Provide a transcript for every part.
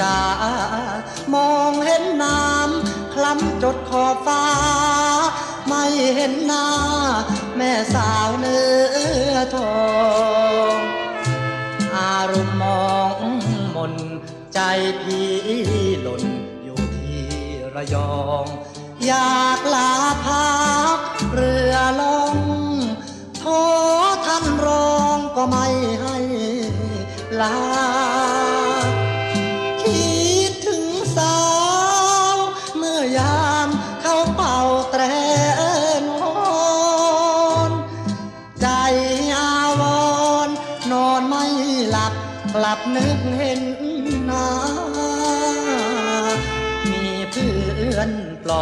กามองเห็นน้ำคล้ำจดขอบฟ้า ไม่เห็นหน้า แม่สาวเนื้อทองอารมณ์มองมนใจพี่หล่นอยู่ที่ระยอง อยากลาพักเรือลงโทท่านรองก็ไม่ให้ลา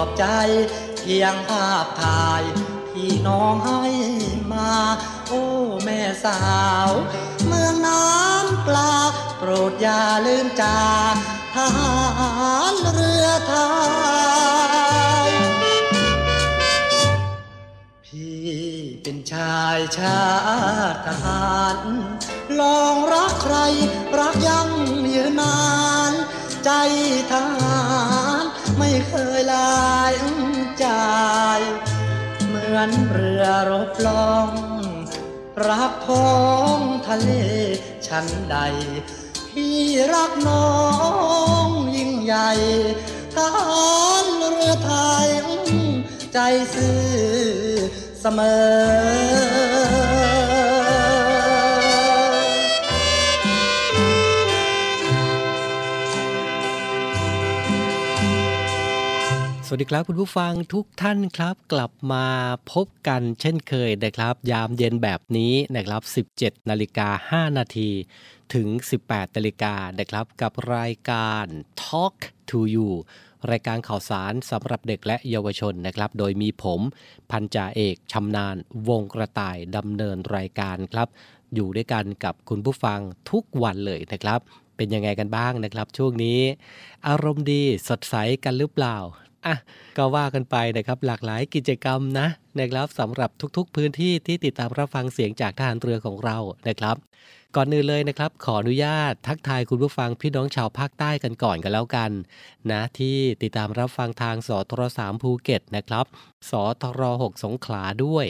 อบใจ เพียงภาพถ่ายพี่น้องให้มา โอ้แม่สาว เมืองน้ำปลา โปรดอย่าลืมจาทหารเรือไทยพี่เป็นชายชาติทหารลองรักใคร รักยังยืนนาน ใจทหาร ไม่เคยลายใจเหมือนเรือรบลอง รักท้องทะเลชั้นใด พี่รักน้องยิ่งใหญ่ทหารเรือไทยใจซื่อเสมอ วัสดีครับคุณผู้ฟังทุกท่านครับ กลับมาพบกันเช่นเคยนะครับ ยามเย็นแบบนี้นะครับ 17นาฬิกา5นาทีถึง 18นาฬิกานะครับ กับรายการ Talk to You รายการข่าวสารสำหรับเด็กและเยาวชนนะครับ โดยมีผมพันจ่าเอกชำนาญวงกระต่ายดำเนินรายการครับ อยู่ด้วยกันกับคุณผู้ฟังทุกวันเลยนะครับ เป็นยังไงกันบ้างนะครับ ช่วงนี้ อารมณ์ดีสดใสกันหรือเปล่า อะก็ว่ากันไปนะครับหลากหลายกิจกรรมนะนะครับสำหรับทุกๆพื้นที่ที่ติดตามรับฟังเสียงจากทหารเรือของเรานะครับ ก่อนอื่นเลยนะครับ ขออนุญาตทักทายคุณผู้ฟังพี่น้องชาวภาคใต้กันก่อนกันแล้วกัน นะที่ติดตามรับฟังทางสทรสามภูเก็ตนะครับสทรหสงขลาด้วย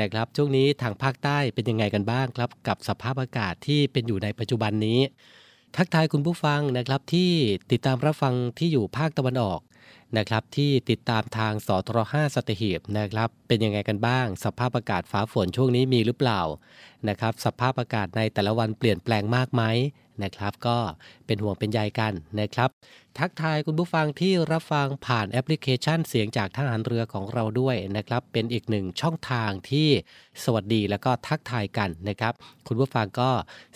นะครับช่วงนี้ทางภาคใต้เป็นยังไงกันบ้างครับ กับสภาพอากาศที่เป็นอยู่ในปัจจุบันนี้ทักทายคุณผู้ฟังนะครับที่ติดตามรับฟังที่อยู่ภาคตะวันออก นะครับที่ติดตามทางสทร5สตหีบนะครับเป็นยังไงกันบ้าง สภาพอากาศฟ้าฝนช่วงนี้มีหรือเปล่านะครับสภาพอากาศในแต่ละวันเปลี่ยนแปลงมากไหมนะครับก็เป็นห่วงเป็นใยกันนะครับ ทักทายคุณผู้ฟังที่รับฟังผ่านแอปพลิเคชันเสียงจากทหารเรือของเราด้วยนะครับ เป็นอีกหนึ่งช่องทางที่สวัสดีแล้วก็ทักทายกันนะครับ คุณผู้ฟังก็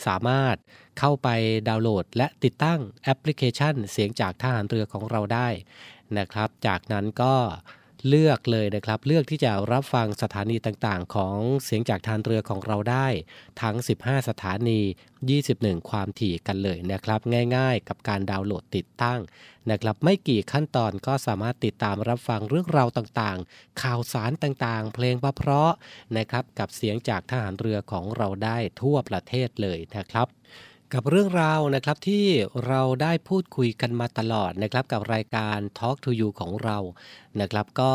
สามารถเข้าไปดาวน์โหลด และติดตั้งแอปพลิเคชันเสียงจากทหารเรือของเราได้ นะครับ จากนั้นก็เลือกเลยนะครับ เลือกที่จะรับฟังสถานีต่างๆ ของเสียงจากทานเรือของเราได้ ทั้ง 15 สถานี 21 ความถี่กันเลยนะครับ ง่ายๆ กับการดาวน์โหลดติดตั้งนะครับ ไม่กี่ขั้นตอนก็สามารถติดตามรับฟังเรื่องราวต่างๆ ข่าวสารต่างๆ เพลงเพราะๆนะครับ กับเสียงจากทหารเรือของเราได้ทั่วประเทศเลยนะครับ กับเรื่องราวนะครับที่เราได้พูดคุยกันมาตลอดนะครับกับรายการ Talk to You ของเรานะครับก็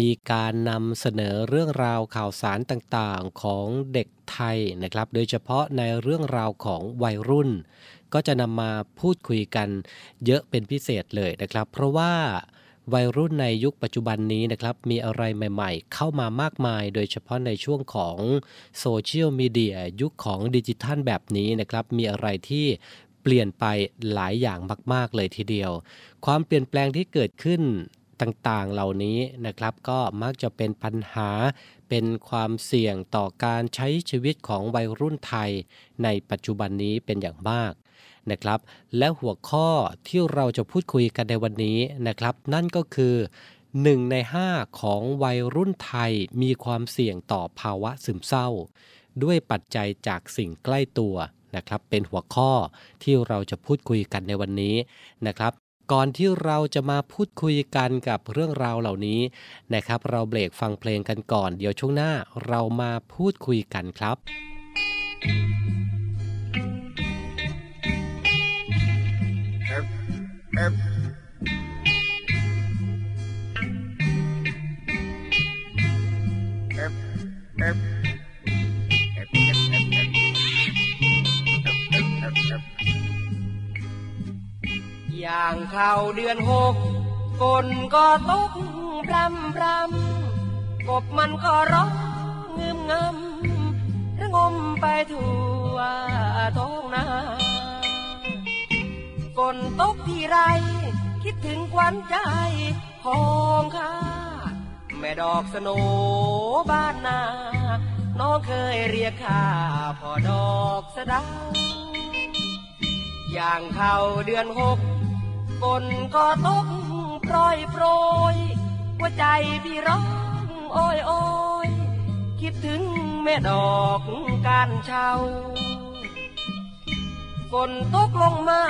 มีการนำเสนอเรื่องราวข่าวสารต่างๆของเด็กไทยนะครับ โดยเฉพาะในเรื่องราวของวัยรุ่น ก็จะนำมาพูดคุยกันเยอะเป็นพิเศษเลยนะครับ เพราะว่า วัยรุ่นในยุคปัจจุบันนี้นะครับมีอะไรใหม่ๆ เข้ามามากมาย โดยเฉพาะในช่วงของโซเชียลมีเดียยุคของดิจิทัลแบบนี้นะครับมีอะไรที่เปลี่ยนไปหลายอย่างมาก ๆ เลยทีเดียว ความเปลี่ยนแปลงที่เกิดขึ้นต่างๆเหล่านี้นะครับก็มักจะเป็นปัญหาเป็นความเสี่ยงต่อการใช้ชีวิตของวัยรุ่นไทย ในปัจจุบันนี้เป็นอย่างมาก นะครับ และหัวข้อที่เราจะพูดคุยกันในวันนี้นะครับ นั่นก็คือ 1 ใน 5 ของวัยรุ่นไทยมีความเสี่ยงต่อภาวะซึมเศร้า ด้วยปัจจัยจากสิ่งใกล้ตัวนะครับ เป็นหัวข้อที่เราจะพูดคุยกันในวันนี้นะครับก่อนที่เราจะมาพูดคุยกันกับเรื่องราวเหล่านี้นะครับ เราเบรกฟังเพลงกันก่อน เดี๋ยวช่วงหน้าเรามาพูดคุยกันครับ อย่างเข่าเดือนหกฝนก็ตกพรำพรำกบมันก็ร้องงึมงำระงมไปทั่วท้องนา ฝนตกที่ไร คิดถึงควันใจของข้า แม่ดอกสโนบ้านนา น้องเคยเรียกข้าพอดอกสะดาอย่างเข้าเดือนหกฝนก็ตกโปรยโปรยหัวใจพี่ร้องโอ้ยโอ้ยคิดถึงแม่ดอกการเช่า ฝนตกลงมา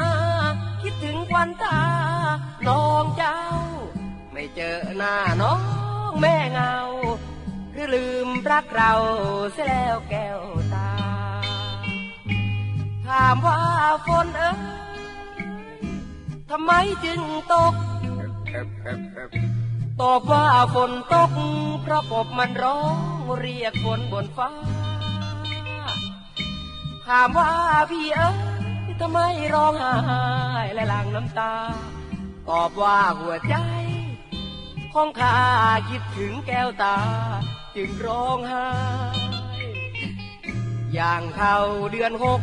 คิดถึงควันตา น้องเจ้า ไม่เจอหน้าน้องแม่เงาหรือลืมรักเราเสียแล้วแก้วตา ถามว่าฝนเอ้ยทำไมจึงตก ตอบว่าฝนตก เพราะกบมันร้องเรียกฝนบนฟ้า ถามว่าพี่เอ้ย ทำไมร้องไห้และหลั่งน้ำตา ตอบว่าหัวใจ ของข้าคิดถึงแก้วตา จึงร้องไห้ อย่างเข้าเดือนหก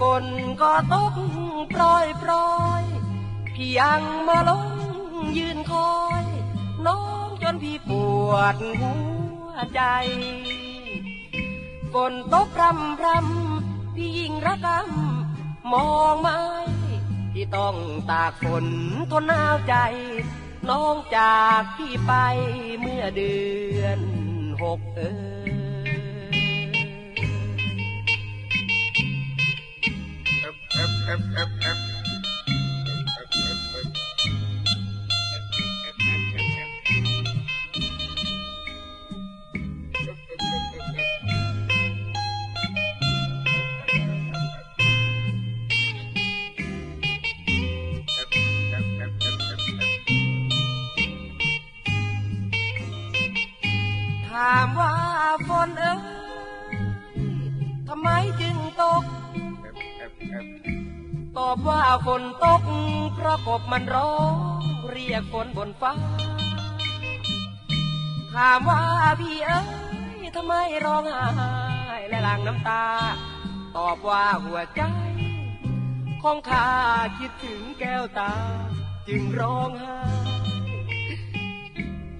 ฝนก็ตกปล่อยปล่อยพี่ยังมาลงยืนคอยน้องจนพี่ปวดหัวใจฝนตกพรำพรำพี่ยิ่งระกำ มองไม่ที่ต้องตากฝนทนหนาวใจ น้องจากพี่ไปเมื่อเดือนหกเออาม ฝนตกเพราะกบมันร้องเรียกฝนบนฟ้า ถามว่าพี่เอ้ยทำไมร้องไห้และหลั่งน้ำตา ตอบว่าหัวใจของข้าคิดถึงแก้วตา จึงร้องไห้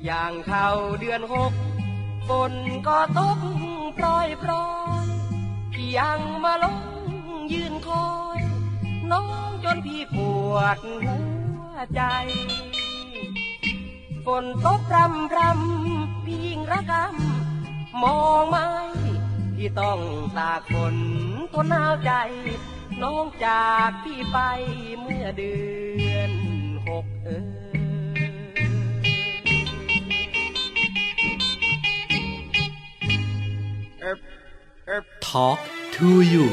อย่างเข้าเดือนหกฝนก็ตกปล่อยปล่อยพี่ยังมาลงยืนคอยน้อง จนพี่ปวดหัวใจฝนตกรำรำพี่ยิ่งระกำมองไหมพี่ต้องตากฝนทนหนาวใจ น้องจากพี่ไปเมื่อเดือนหกเออ Talk to you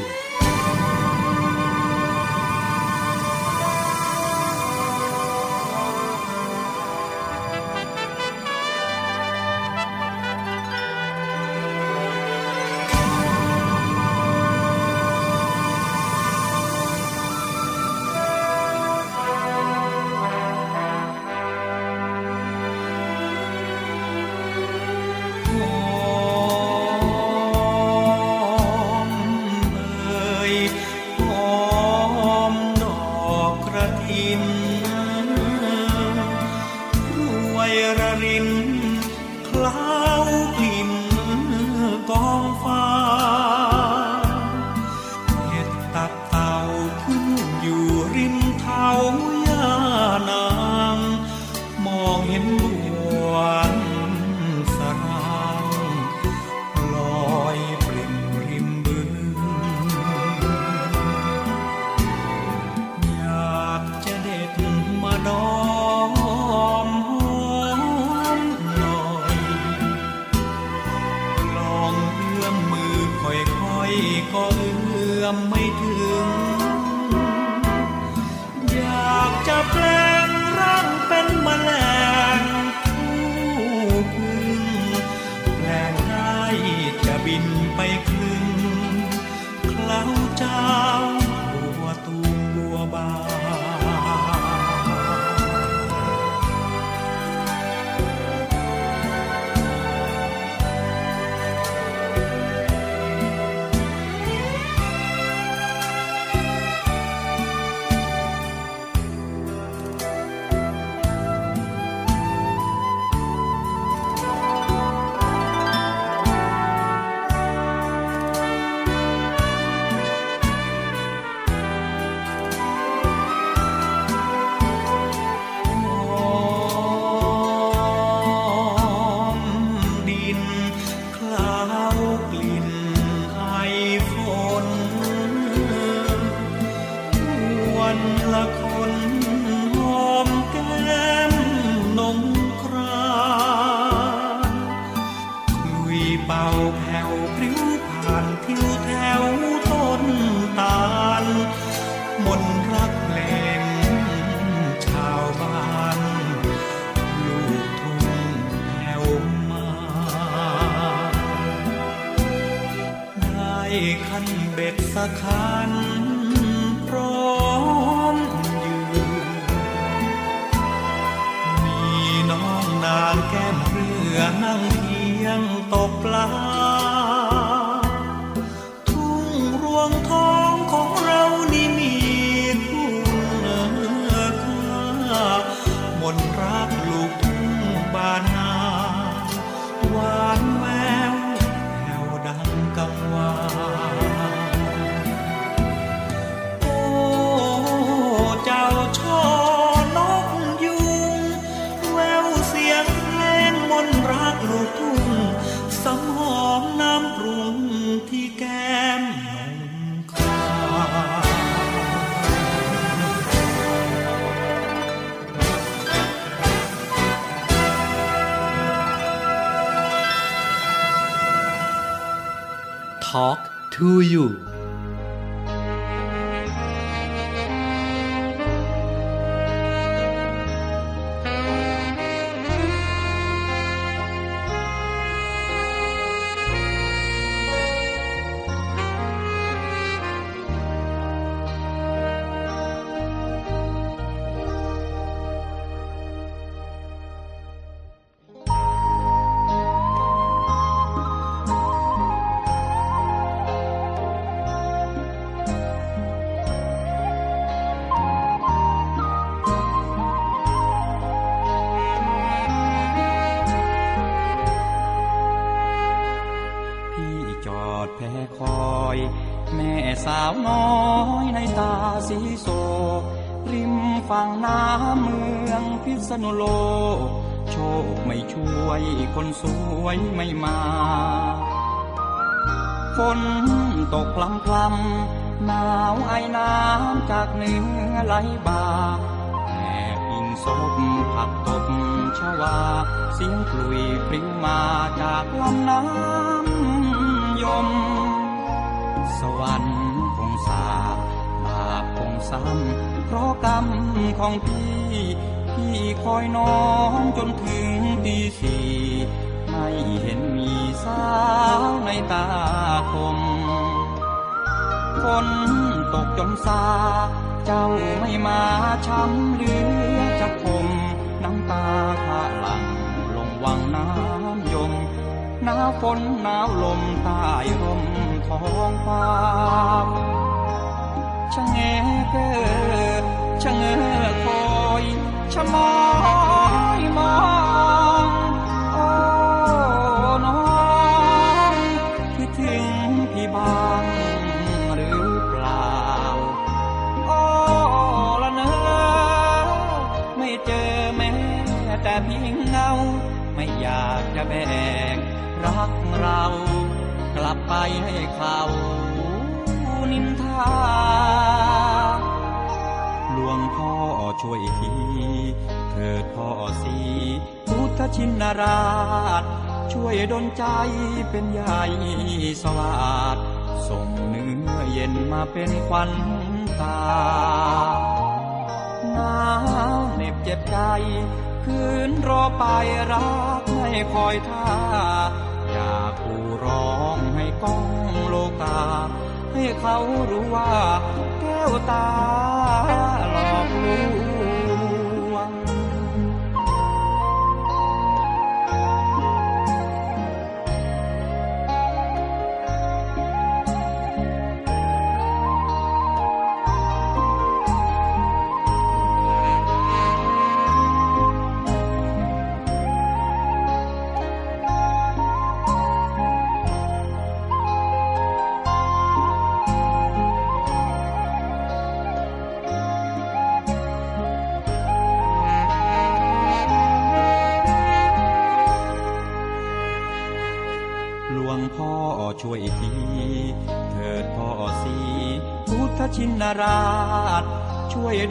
ระรินคล้า เบ็ดสะคัน to you. าวน้อยในตาสีโศกริมฝั่งน้ำเมืองพิษณุโลก โชคไม่ช่วยคนสวยไม่มาฝนตกพลำพลำหนาวไอน้ำจากเหนือไหลบ่าแอบอิงศพผักตบชวา เสียงกลุยปริ้วมาจากลำน้ำยม สวรรค์ ซ้ำเพราะกรรมของพี่ พี่คอยน้องจนถึงตีสี่ไม่เห็นมีสาวในตาคมฝนตกจนซา เจ้าไม่มาช้ำเหลือจะคมน้ำตาข้าหลังลงวังน้ำยมหนาวฝนหนาวลมใต้ร่มท้องฟ้าะเงเกอชะเงอคอยชะมอยมองโอ้น้องคิดถึงพี่บ้างหรือเปล่าโอ้ละเนอไม่เจอแม้แต่เพียงเงาไม่อยากจะแบกรักเรา กลับไปให้เขานินทา ช่วยที เถิดพ่อสีพุทธชินราช ช่วยดลใจเป็นใหญ่สวาดส่งเนื้อเย็นมาเป็นควันตาหนาวเหน็บเจ็บใจ คืนรอไปรักให้คอยท่า อยากกูร้องให้ก้องโลกา ให้เขารู้ว่าแก้วตา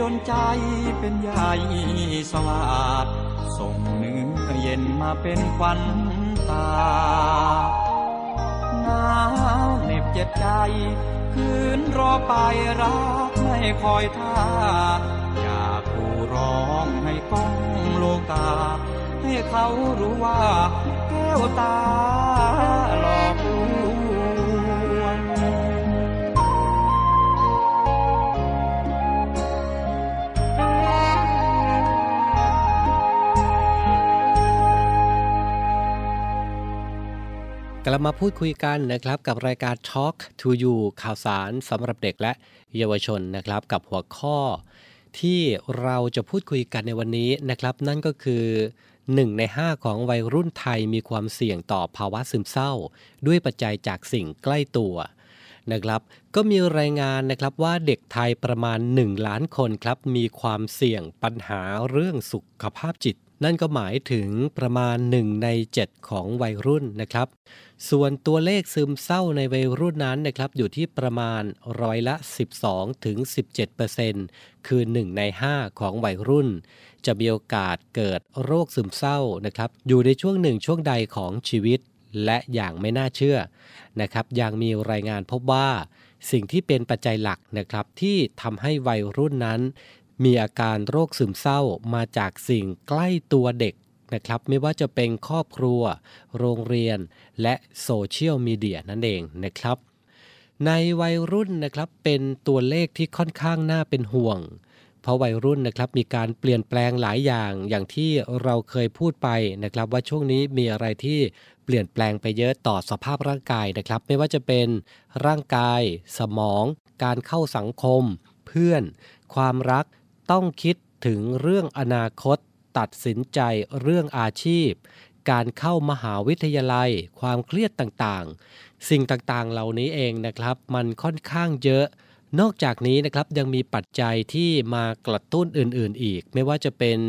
ดลใจเป็นใหญ่สวาดส่งเนื้อเย็นมาเป็นควันตาหนาวเหน็บเจ็บใจ คืนรอไปรักไม่คอยท่า อยากกูร้องให้ก้องโลกา ให้เขารู้ว่าแก้วตา กลับมาพูดคุยกันนะครับกับรายการ Talk to You ข่าวสารสำหรับเด็กและเยาวชนนะครับกับหัวข้อ ที่เราจะพูดคุยกันในวันนี้นะครับ นั่นก็คือ 1 ใน 5 ของวัยรุ่นไทยมีความเสี่ยงต่อภาวะซึมเศร้า ด้วยปัจจัยจากสิ่งใกล้ตัวนะครับ ก็มีรายงานนะครับว่าเด็กไทยประมาณ 1 ล้านคนครับมีความเสี่ยงปัญหาเรื่องสุขภาพจิต นั่นก็หมายถึงประมาณ 1 ใน 7 ของวัยรุ่นนะครับ ส่วนตัวเลขซึมเศร้าในวัยรุ่นนั้นนะครับอยู่ที่ประมาณร้อยละ 12ถึง17%คือ 1 ใน 5 ของวัยรุ่น จะมีโอกาสเกิดโรคซึมเศร้านะครับอยู่ในช่วงหนึ่งช่วงใดของชีวิต และอย่างไม่น่าเชื่อนะครับยังมีรายงานพบว่าสิ่งที่เป็นปัจจัยหลักนะครับที่ทำให้วัยรุ่นนั้น มีอาการโรคซึมเศร้ามาจากสิ่งใกล้ตัวเด็กนะครับ ไม่ว่าจะเป็นครอบครัว โรงเรียน และโซเชียลมีเดียนั่นเองนะครับ ในวัยรุ่นนะครับเป็นตัวเลขที่ค่อนข้างน่าเป็นห่วง เพราะวัยรุ่นนะครับมีการเปลี่ยนแปลงหลายอย่างอย่างที่เราเคยพูดไปนะครับ ว่าช่วงนี้มีอะไรที่เปลี่ยนแปลงไปเยอะต่อสภาพร่างกายนะครับ ไม่ว่าจะเป็นร่างกาย สมอง การเข้าสังคม เพื่อน ความรัก ต้องคิดถึงเรื่องอนาคต ตัดสินใจเรื่องอาชีพ การเข้ามหาวิทยาลัย ความเครียดต่างๆ สิ่งต่างๆเหล่านี้เองนะครับ มันค่อนข้างเยอะ นอกจากนี้นะครับยังมีปัจจัยที่มากระตุ้นอื่นๆอีก ไม่ว่าจะเป็น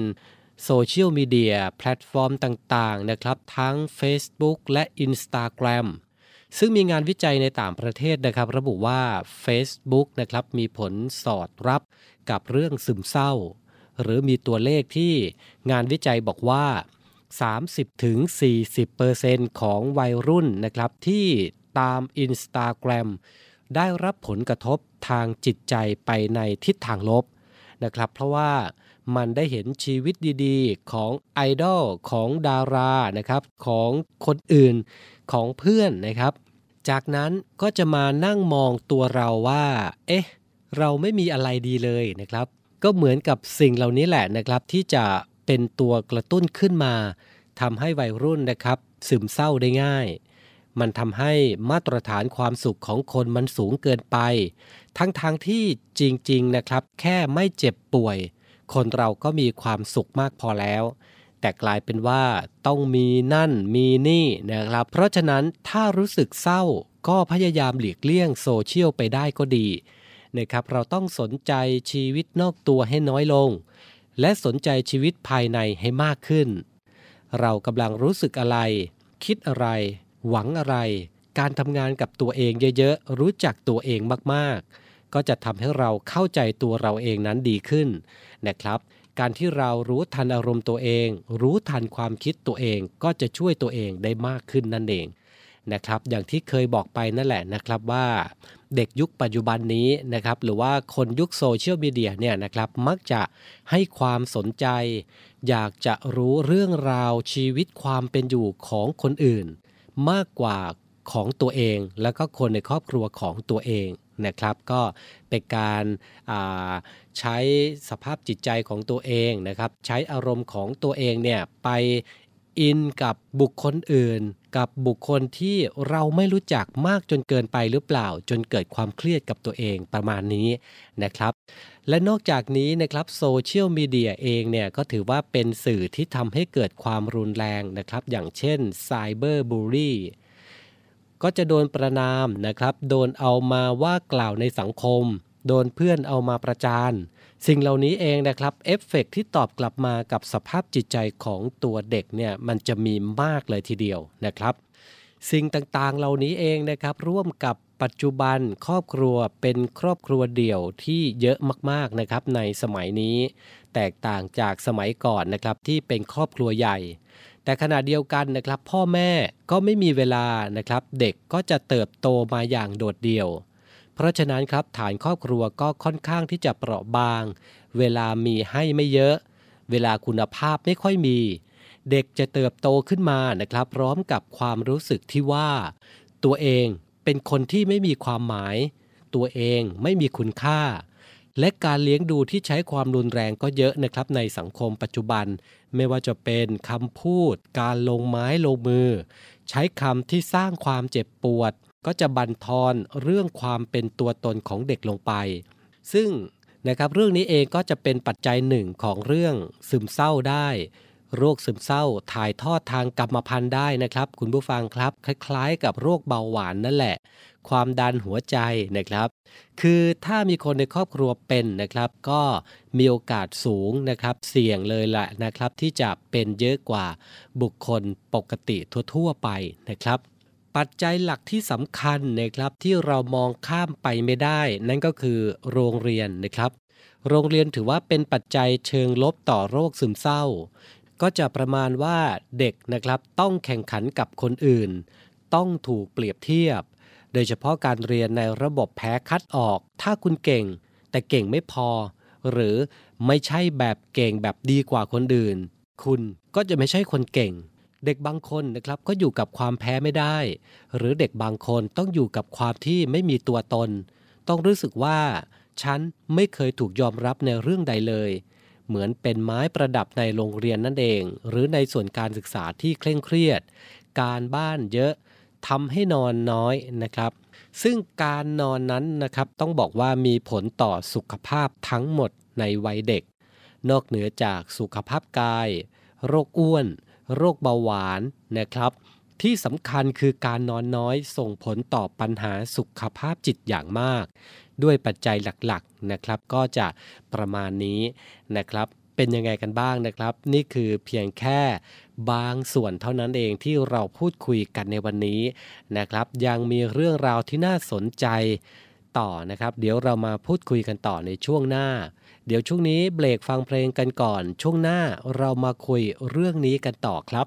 โซเชียลมีเดียแพลตฟอร์มต่างๆนะครับ ทั้ง Facebook และ Instagram ซึ่งมีงานวิจัยในต่างประเทศนะครับ ระบุว่า Facebook นะครับมีผลสอดรับ กับเรื่องซึมเศร้า หรือมีตัวเลขที่งานวิจัยบอกว่า 30-40%ของวัยรุ่นนะครับที่ตาม Instagram ได้รับผลกระทบทางจิตใจไปในทิศทางลบนะครับเพราะว่ามันได้เห็นชีวิตดีๆ ของไอดอลของดารานะครับของคนอื่นของเพื่อนนะครับ จากนั้นก็จะมานั่งมองตัวเราว่า เอ๊ะ เราไม่มีอะไรดีเลยนะครับ ก็เหมือนกับสิ่งเหล่านี้แหละนะครับ ที่จะเป็นตัวกระตุ้นขึ้นมาทำให้วัยรุ่นนะครับ ซึมเศร้าได้ง่าย มันทำให้มาตรฐานความสุขของคนมันสูงเกินไป ทั้งๆทที่จริงๆนะครับ แค่ไม่เจ็บป่วย คนเราก็มีความสุขมากพอแล้วแต่กลายเป็นว่าต้องมีนั่นมีนี่นะครับ เพราะฉะนั้นถ้ารู้สึกเศร้าก็พยายามหลีกเลี่ยงโซเชียลไปได้ก็ดี นะครับเราต้องสนใจชีวิตนอกตัวให้น้อยลง และสนใจชีวิตภายในให้มากขึ้น เรากำลังรู้สึกอะไร คิดอะไร หวังอะไร การทำงานกับตัวเองเยอะๆ รู้จักตัวเองมากๆ ก็จะทำให้เราเข้าใจตัวเราเองนั้นดีขึ้นนะครับการที่เรารู้ทันอารมณ์ตัวเอง รู้ทันความคิดตัวเองก็จะช่วยตัวเองได้มากขึ้นนั่นเอง นะครับอย่างที่เคยบอกไปนั่นแหละนะครับว่าเด็กยุคปัจจุบันนี้นะครับหรือว่าคนยุคโซเชียลมีเดียเนี่ยนะครับมักจะให้ความสนใจ อยากจะรู้เรื่องราวชีวิตความเป็นอยู่ของคนอื่น มากกว่าของตัวเอง แล้วก็คนในครอบครัวของตัวเองนะครับก็เป็นการใช้สภาพจิตใจของตัวเองนะครับ ใช้อารมณ์ของตัวเองเนี่ยไป อินกับบุคคลอื่น กับบุคคลที่เราไม่รู้จักมากจนเกินไปหรือเปล่า จนเกิดความเครียดกับตัวเองประมาณนี้นะครับ และนอกจากนี้นะครับโซเชียลมีเดียเองเนี่ยก็ถือว่าเป็นสื่อที่ทำให้เกิดความรุนแรงนะครับ อย่างเช่นไซเบอร์บูลีก็จะโดนประนามนะครับ โดนเอามาว่ากล่าวในสังคม โดนเพื่อนเอามาประจานสิ่งเหล่านี้เองนะครับเอฟเฟกที่ตอบกลับมากับสภาพจิตใจของตัวเด็กเนี่ยมันจะมีมากเลยทีเดียวนะครับ สิ่งต่างๆเหล่านี้เองนะครับร่วมกับปัจจุบันครอบครัวเป็นครอบครัวเดี่ยวที่เยอะมากๆนะครับในสมัยนี้ แตกต่างจากสมัยก่อนนะครับที่เป็นครอบครัวใหญ่ แต่ขณะเดียวกันนะครับ พ่อแม่ก็ไม่มีเวลานะครับ เด็กก็จะเติบโตมาอย่างโดดเดี่ยว เพราะฉะนั้นครับฐานครอบครัวก็ค่อนข้างที่จะเปราะบาง เวลามีให้ไม่เยอะ เวลาคุณภาพไม่ค่อยมี เด็กจะเติบโตขึ้นมานะครับ พร้อมกับความรู้สึกที่ว่า ตัวเองเป็นคนที่ไม่มีความหมาย ตัวเองไม่มีคุณค่า และการเลี้ยงดูที่ใช้ความรุนแรงก็เยอะนะครับในสังคมปัจจุบัน ไม่ว่าจะเป็นคำพูด การลงไม้ลงมือ ใช้คำที่สร้างความเจ็บปวด ก็จะบั่นทอนเรื่องความเป็นตัวตนของเด็กลงไป ซึ่งนะครับเรื่องนี้เองก็จะเป็นปัจจัยหนึ่งของเรื่องซึมเศร้าได้ โรคซึมเศร้าถ่ายทอดทางกรรมพันธุ์ได้นะครับ คุณผู้ฟังครับ คล้ายๆ กับโรคเบาหวานนั่นแหละ ความดันหัวใจนะครับ คือถ้ามีคนในครอบครัวเป็นนะครับ ก็มีโอกาสสูงนะครับ เสี่ยงเลยแหละนะครับ ที่จะเป็นเยอะกว่าบุคคลปกติทั่วๆไปนะครับ ปัจจัยหลักที่สำคัญนะครับที่เรามองข้ามไปไม่ได้ นั่นก็คือโรงเรียนนะครับ โรงเรียนถือว่าเป็นปัจจัยเชิงลบต่อโรคซึมเศร้า ก็จะประมาณว่าเด็กนะครับต้องแข่งขันกับคนอื่น ต้องถูกเปรียบเทียบ โดยเฉพาะการเรียนในระบบแพ้คัดออก ถ้าคุณเก่ง แต่เก่งไม่พอ หรือไม่ใช่แบบเก่งแบบดีกว่าคนอื่น คุณก็จะไม่ใช่คนเก่ง เด็กบางคนนะครับก็อยู่กับความแพ้ไม่ได้ หรือเด็กบางคนต้องอยู่กับความที่ไม่มีตัวตน ต้องรู้สึกว่า ฉันไม่เคยถูกยอมรับในเรื่องใดเลย เหมือนเป็นไม้ประดับในโรงเรียนนั่นเอง หรือในส่วนการศึกษาที่เคร่งเครียด การบ้านเยอะทำให้นอนน้อยนะครับ ซึ่งการนอนนั้นนะครับต้องบอกว่ามีผลต่อสุขภาพทั้งหมดในวัยเด็ก นอกเหนือจากสุขภาพกาย โรคอ้วน โรคเบาหวานนะครับ ที่สำคัญคือการนอนน้อยส่งผลต่อปัญหาสุขภาพจิตอย่างมาก ด้วยปัจจัยหลักๆนะครับ ก็จะประมาณนี้นะครับ เป็นยังไงกันบ้างนะครับ นี่คือเพียงแค่บางส่วนเท่านั้นเองที่เราพูดคุยกันในวันนี้นะครับ ยังมีเรื่องราวที่น่าสนใจ ต่อนะครับ เดี๋ยวเรามาพูดคุยกันต่อในช่วงหน้า เดี๋ยวช่วงนี้เบรกฟังเพลงกันก่อน ช่วงหน้าเรามาคุยเรื่องนี้กันต่อครับ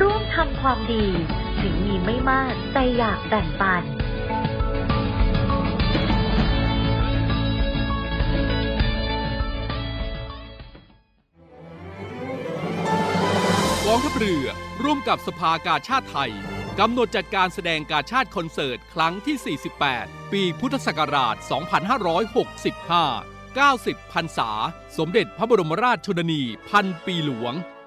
ร่วมทำความดี ถึงมีไม่มากแต่อยากแบ่งปัน กองทัพเรือร่วมกับสภากาชาติไทยกำหนดจัดการแสดงกาชาติคอนเสิร์ต ครั้งที่ 48 ปีพุทธศักราช 2565 90 พรรษา สมเด็จพระบรมราชชนนี พันปีหลวง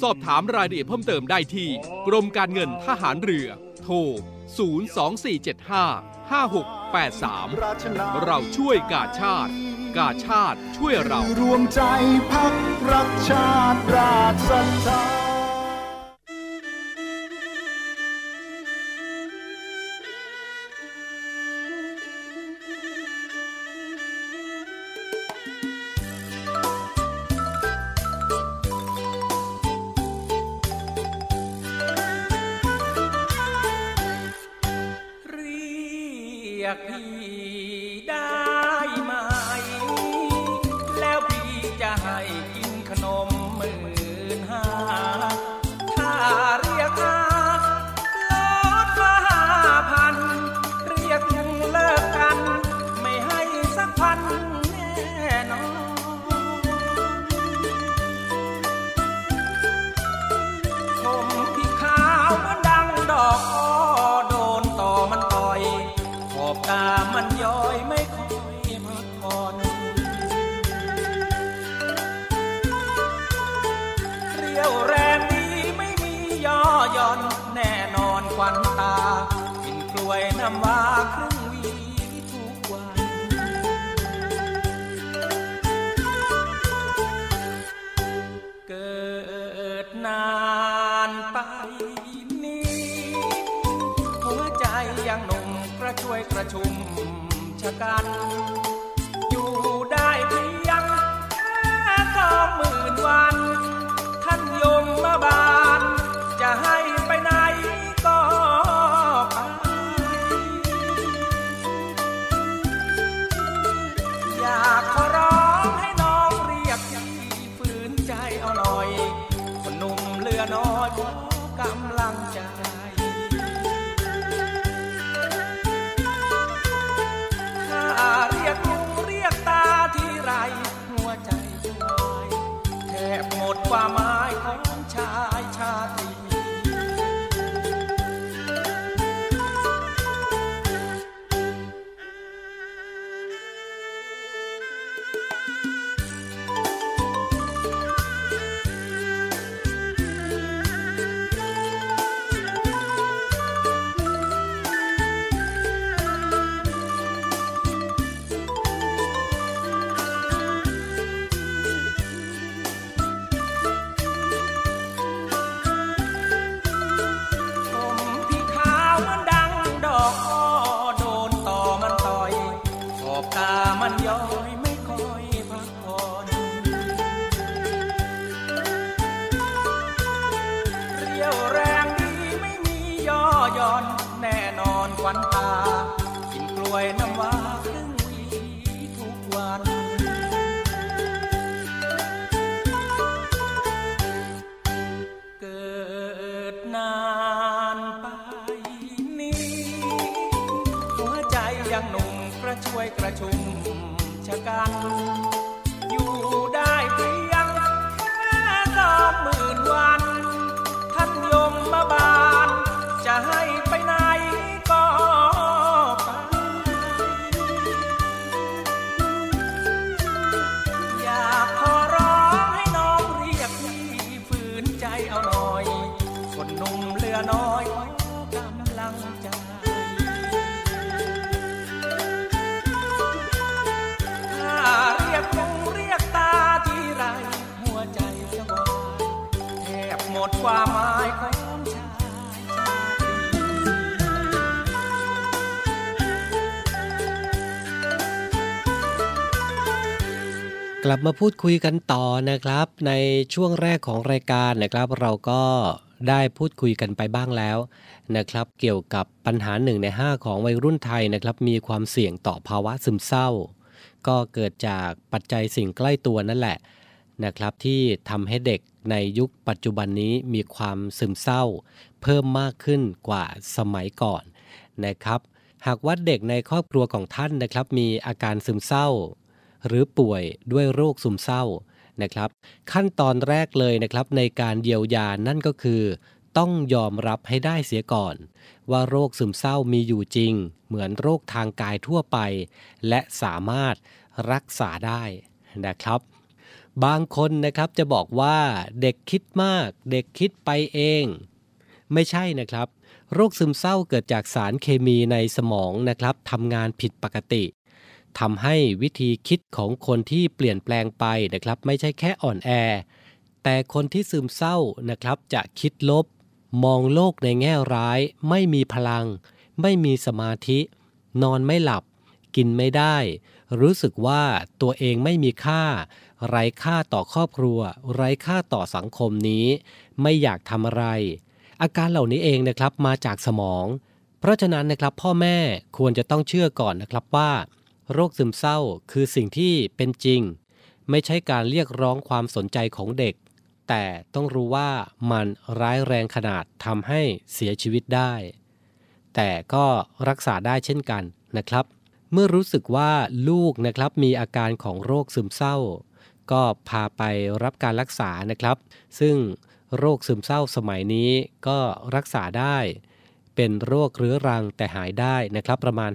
สอบถามรายละเอียดเพิ่มเติมได้ที่ กรมการเงินทหารเรือ โทร 02475 5683 เราช่วยกาชาติ กาชาติช่วยเรา รวมใจพักรักชาติราชศรัทธา บ น้อยกำลังใจถ้าเรียกลุงเรียกตาที่ไร หัวใจจะวายแทบหมดความหมายของชายกลับมาพูดคุยกันต่อนะครับ ในช่วงแรกของรายการนะครับ เราก็ ได้พูดคุยกันไปบ้างแล้วนะครับ เกี่ยวกับปัญหาหนึ่งใน 5 ของวัยรุ่นไทยนะครับ มีความเสี่ยงต่อภาวะซึมเศร้า ก็เกิดจากปัจจัยสิ่งใกล้ตัวนั่นแหละนะครับที่ทำให้เด็กในยุคปัจจุบันนี้มีความซึมเศร้า เพิ่มมากขึ้นกว่าสมัยก่อนนะครับ หากว่าเด็กในครอบครัวของท่านนะครับ มีอาการซึมเศร้า หรือป่วยด้วยโรคซึมเศร้า นะครับ ขั้นตอนแรกเลยนะครับในการเยียวยานั่นก็คือ ต้องยอมรับให้ได้เสียก่อน ว่าโรคซึมเศร้ามีอยู่จริง เหมือนโรคทางกายทั่วไป และสามารถรักษาได้นะครับบางคนนะครับจะบอกว่าเด็กคิดมาก เด็กคิดไปเอง ไม่ใช่นะครับ โรคซึมเศร้าเกิดจากสารเคมีในสมองนะครับทำงานผิดปกติ ทำให้วิธีคิดของคนที่เปลี่ยนแปลงไปนะครับ ไม่ใช่แค่อ่อนแอ แต่คนที่ซึมเศร้านะครับ จะคิดลบ มองโลกในแง่ร้าย ไม่มีพลัง ไม่มีสมาธิ นอนไม่หลับ กินไม่ได้ รู้สึกว่าตัวเองไม่มีค่า ไร้ค่าต่อครอบครัว ไร้ค่าต่อสังคมนี้ ไม่อยากทำอะไร อาการเหล่านี้เองนะครับมาจากสมอง เพราะฉะนั้นนะครับพ่อแม่ควรจะต้องเชื่อก่อนนะครับว่า โรคซึมเศร้าคือสิ่งที่เป็นจริง ไม่ใช่การเรียกร้องความสนใจของเด็ก แต่ต้องรู้ว่ามันร้ายแรงขนาดทำให้เสียชีวิตได้ แต่ก็รักษาได้เช่นกันนะครับ เมื่อรู้สึกว่าลูกนะครับมีอาการของโรคซึมเศร้า ก็พาไปรับการรักษานะครับ ซึ่งโรคซึมเศร้าสมัยนี้ก็รักษาได้ เป็นโรคเรื้อรังแต่หายได้นะครับประมาณ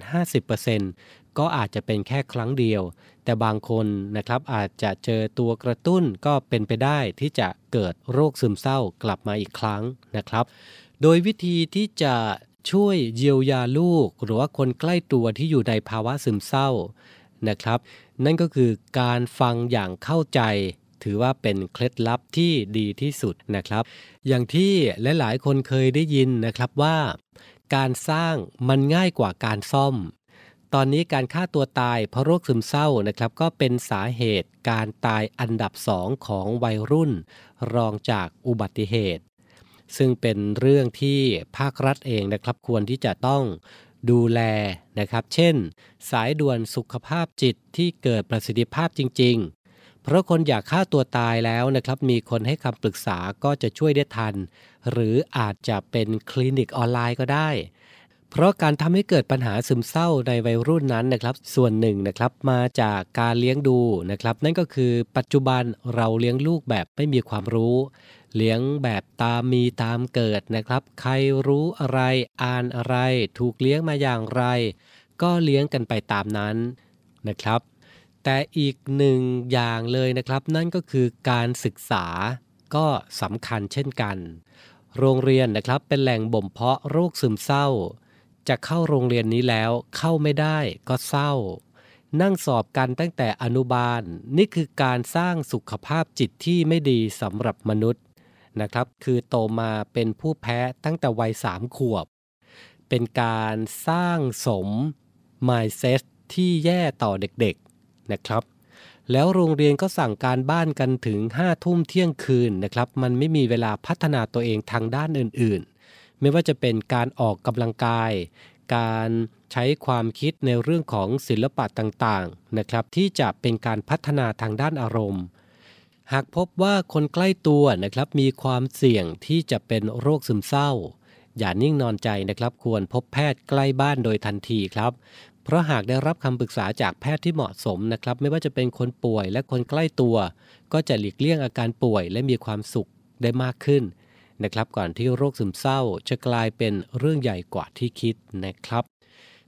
50% ก็อาจจะเป็นแค่ครั้งเดียว แต่บางคนนะครับอาจจะเจอตัวกระตุ้นก็เป็นไปได้ที่จะเกิดโรคซึมเศร้ากลับมาอีกครั้งนะครับ โดยวิธีที่จะช่วยเยียวยาลูก หรือว่าคนใกล้ตัวที่อยู่ในภาวะซึมเศร้านะครับ นั่นก็คือการฟังอย่างเข้าใจ ถือว่าเป็นเคล็ดลับที่ดีที่สุดนะครับ อย่างที่หลายๆ คนเคยได้ยินนะครับว่า การสร้างมันง่ายกว่าการซ่อม ตอนนี้การฆ่าตัวตายเพราะโรคซึมเศร้านะครับ ก็เป็นสาเหตุการตายอันดับสองของวัยรุ่น รองจากอุบัติเหตุ ซึ่งเป็นเรื่องที่ภาครัฐเองนะครับควรที่จะต้องดูแลนะครับ เช่น สายด่วนสุขภาพจิตที่เกิดประสิทธิภาพจริง ๆ เพราะคนอยากฆ่าตัวตายแล้วนะครับ มีคนให้คำปรึกษาก็จะช่วยได้ทัน หรืออาจจะเป็นคลินิกออนไลน์ก็ได้ เพราะการทำให้เกิดปัญหาซึมเศร้าในวัยรุ่นนั้นนะครับ ส่วนหนึ่งนะครับมาจากการเลี้ยงดูนะครับ นั่นก็คือปัจจุบันเราเลี้ยงลูกแบบไม่มีความรู้ เลี้ยงแบบตามมีตามเกิดนะครับ ใครรู้อะไรอ่านอะไร ถูกเลี้ยงมาอย่างไร ก็เลี้ยงกันไปตามนั้นนะครับ แต่อีกหนึ่งอย่างเลยนะครับ นั่นก็คือการศึกษาก็สำคัญเช่นกัน โรงเรียนนะครับเป็นแหล่งบ่มเพาะโรคซึมเศร้า จะเข้าโรงเรียนนี้แล้วเข้าไม่ได้ก็เศร้า นั่งสอบกันตั้งแต่อนุบาล นี่คือการสร้างสุขภาพจิตที่ไม่ดีสำหรับมนุษย์นะครับ คือโตมาเป็นผู้แพ้ตั้งแต่วัยสามขวบ เป็นการสร้างสม mindset ที่แย่ต่อเด็กๆนะครับ แล้วโรงเรียนก็สั่งการบ้านกันถึง5้าทุ่มเที่ยงคืนนะครับ มันไม่มีเวลาพัฒนาตัวเองทางด้านอื่นๆ ไม่ว่าจะเป็นการออกกำลังกาย การใช้ความคิดในเรื่องของศิลปะต่างๆนะครับ ที่จะเป็นการพัฒนาทางด้านอารมณ์ หากพบว่าคนใกล้ตัวนะครับมีความเสี่ยงที่จะเป็นโรคซึมเศร้า อย่านิ่งนอนใจนะครับ ควรพบแพทย์ใกล้บ้านโดยทันทีครับเพราะหากได้รับคำปรึกษาจากแพทย์ที่เหมาะสมนะครับ ไม่ว่าจะเป็นคนป่วยและคนใกล้ตัว ก็จะหลีกเลี่ยงอาการป่วยและมีความสุขได้มากขึ้น นะครับก่อนที่โรคซึมเศร้าจะกลายเป็นเรื่องใหญ่กว่าที่คิดนะครับ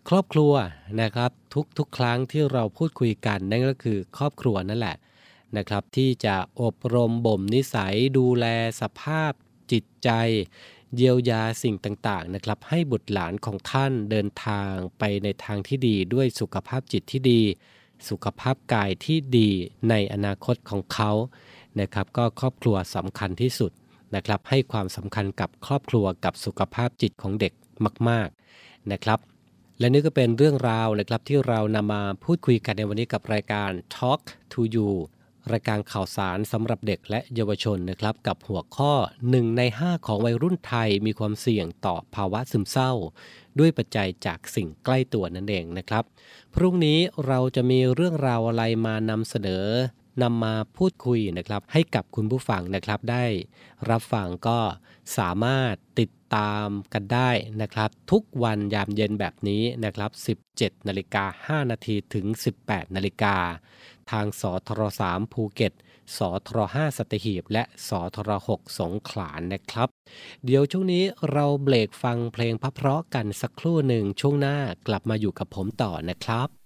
ครอบครัวนะครับทุกๆครั้งที่เราพูดคุยกันนั่นก็คือครอบครัวนั่นแหละนะครับที่จะอบรมบ่มนิสัยดูแลสภาพจิตใจ เยียวยาสิ่งต่างๆนะครับให้บุตรหลานของท่านเดินทางไปในทางที่ดีด้วยสุขภาพจิตที่ดี สุขภาพกายที่ดีในอนาคตของเขานะครับก็ครอบครัวสำคัญที่สุด นะครับให้ความสำคัญกับครอบครัวกับสุขภาพจิตของเด็กมาก ๆนะครับ และนี่ก็เป็นเรื่องราวนะครับที่เรานำมาพูดคุยกันในวันนี้กับรายการ Talk to You รายการข่าวสารสำหรับเด็กและเยาวชนนะครับ กับหัวข้อ 1 ใน 5 ของวัยรุ่นไทยมีความเสี่ยงต่อภาวะซึมเศร้า ด้วยปัจจัยจากสิ่งใกล้ตัวนั่นเองนะครับ พรุ่งนี้เราจะมีเรื่องราวอะไรมานำเสนอ นำมาพูดคุยนะครับ ให้กับคุณผู้ฟังนะครับได้รับฟังก็สามารถติดตามกันได้นะครับ ทุกวันยามเย็นแบบนี้นะครับ 17นาฬิกา5นาทีถึง 18นาฬิกาทางสทร3ภูเก็ตสทร5สัตหีบ และสทร6สงขลานะครับ เดี๋ยวช่วงนี้เราเบรกฟังเพลงเพราะกันสักครู่หนึ่งช่วงหน้ากลับมาอยู่กับผมต่อนะครับ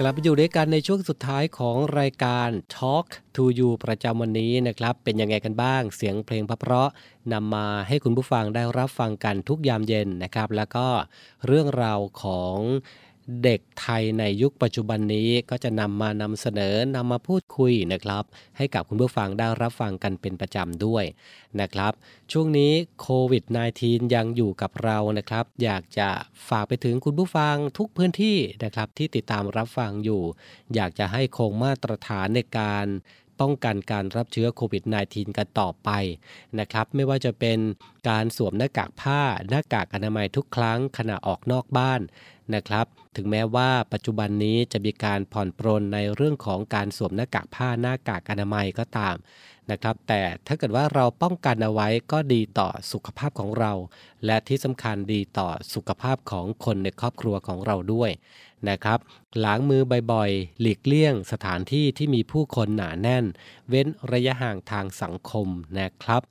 กลับมาอยู่ด้วยกันในช่วงสุดท้ายของรายการ Talk to You ประจำวันนี้นะครับ เป็นยังไงกันบ้างเสียงเพลงเพราะๆนำมาให้คุณผู้ฟังได้รับฟังกันทุกยามเย็นนะครับ แล้วก็เรื่องราวของ เด็กไทยในยุคปัจจุบันนี้ก็จะนำมานำเสนอนำมาพูดคุยนะครับ ให้กับคุณผู้ฟังได้รับฟังกันเป็นประจำด้วยนะครับ ช่วงนี้โควิด -19 ยังอยู่กับเรานะครับ อยากจะฝากไปถึงคุณผู้ฟังทุกพื้นที่นะครับที่ติดตามรับฟังอยู่ อยากจะให้คงมาตรฐานในการ ป้องกันการรับเชื้อโควิด -19 กันต่อไปนะครับไม่ว่าจะเป็นการสวมหน้ากากผ้า หน้ากากอนามัยทุกครั้งขณะออกนอกบ้านนะครับถึงแม้ว่าปัจจุบันนี้จะมีการผ่อนปรนในเรื่องของการสวมหน้ากากผ้าหน้ากากอนามัยก็ตามนะครับแต่ถ้าเกิดว่าเราป้องกันเอาไว้ก็ดีต่อสุขภาพของเรา และที่สำคัญดีต่อสุขภาพของคนในครอบครัวของเราด้วย นะครับ ล้างมือบ่อยๆ หลีกเลี่ยงสถานที่ที่มีผู้คนหนาแน่น เว้นระยะห่างทางสังคมนะครับ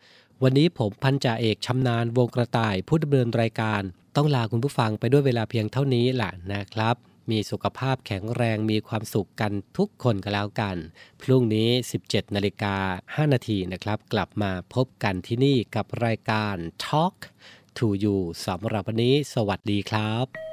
วันนี้ผมพันจ่าเอกชำนาญวงกระต่ายผู้ดำเนินรายการ ต้องลาคุณผู้ฟังไปด้วยเวลาเพียงเท่านี้แหละนะครับ มีสุขภาพแข็งแรงมีความสุขกันทุกคนกันแล้วกัน พรุ่งนี้ 17นาฬิกา5นาทีนะครับ กลับมาพบกันที่นี่กับรายการ Talk to You สำหรับวันนี้ สวัสดีครับ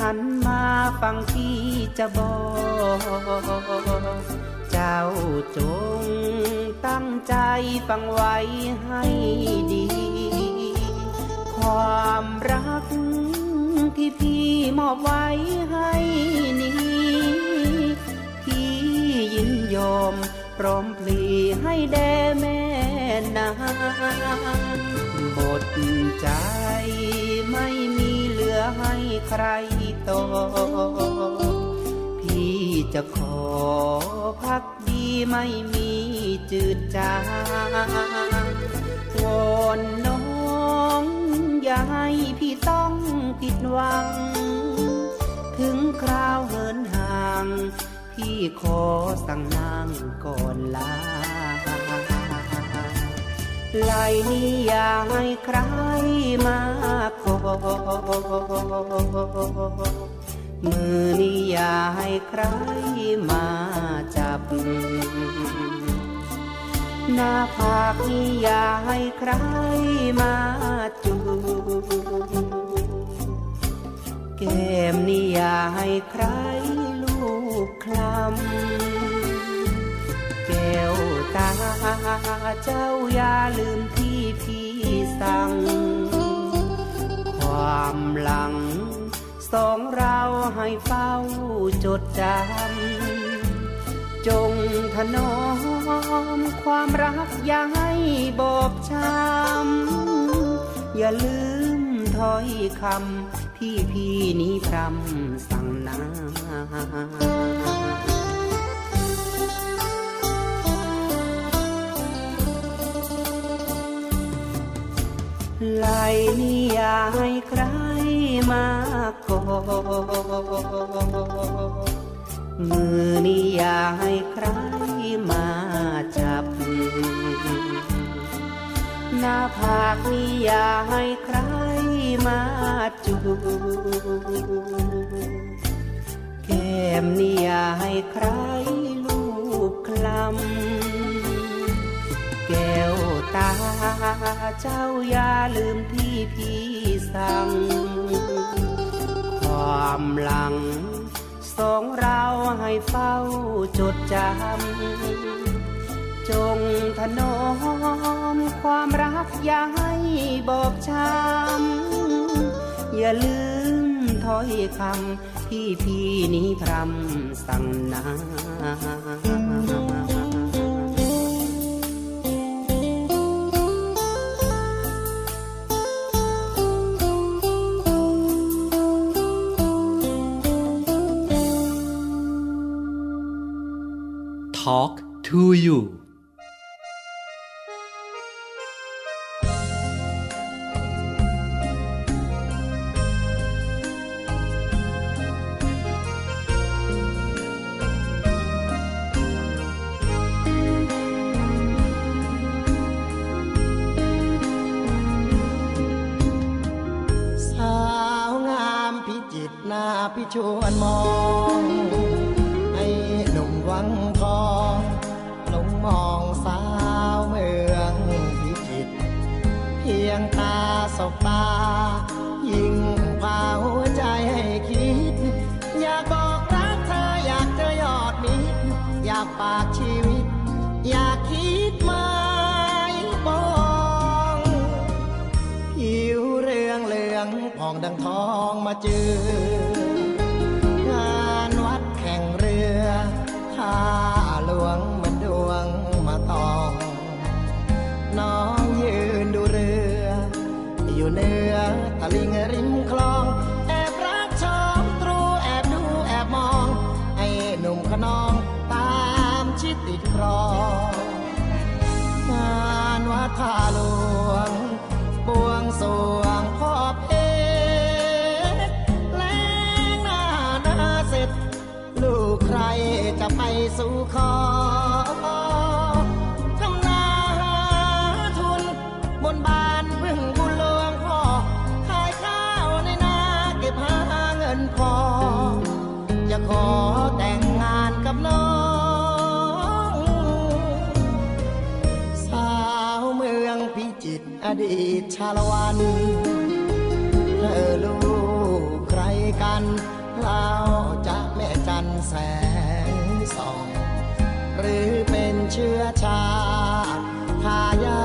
หันมาฟังที่จะบอก เจ้าจงตั้งใจฟังไว้ให้ดี ความรักที่พี่มอบไว้ให้นี้ พี่ยินยอมพร้อมพลีให้แด่แม่นางหมดใจไม่มีเหลือให้ใคร ต่อพี่จะขอพักดีไม่มีจืดจางวอนน้องอย่าให้พี่ต้องผิดหวัง ถึงคราวเหินห่าง พี่ขอสั่งนางก่อนลาไหลนี้อย่าให้ใครมาขอ มือนี้อย่าให้ใครมาจับ หน้าผากนี้อย่าให้ใครมาจูบแก้มนี่อย่าให้ใครลูกคลำแก้วตาเจ้าอย่าลืมที่พี่สั่ง ความหลัง สองเราให้เฝ้าจดจำ จงถนอมความรักอย่าให้บอบช้ำ อย่าลืมถ้อยคำพี่พี่นี้พรำสั่งนา ไหลนี่อย่าให้ใครมาก่อมือนี่อย่าให้ใครมาจับ หน้าผากนี่อย่าให้ใครมาจูบแก้มนี่อย่าให้ใครลูบคลำแก้ว ตา เจ้าอย่าลืมที่พี่สั่ง ความหลังสองเราให้เฝ้าจดจำ จงถนอมความรักอย่าให้บอบช้ำ อย่าลืมถ้อยคำพี่พี่นี้พรำสั่งนา Talk to you สาวงามพิจิตหน้าพิชวนมอง มาเจองานวัดแข่งเรือข้าหลวงเหมันดวงมาตอง น้องยืนดูเรือ อยู่เหนือตะลิงริ ดีตชาละวันเธอลูกใครกันเราจะแม่จันแสงส่อง หรือเป็นเชื้อชาติทายา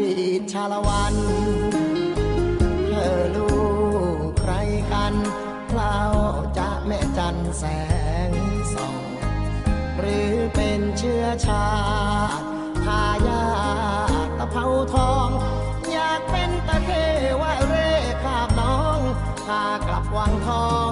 ดีตชาละวันเธอลูกใครกันเราจะแม่จันแสงส่องหรือเป็นเชื้อชาติทายาตะเภาทอง อยากเป็นตะเคว่าเร่ขาบน้องพากลับวังทอง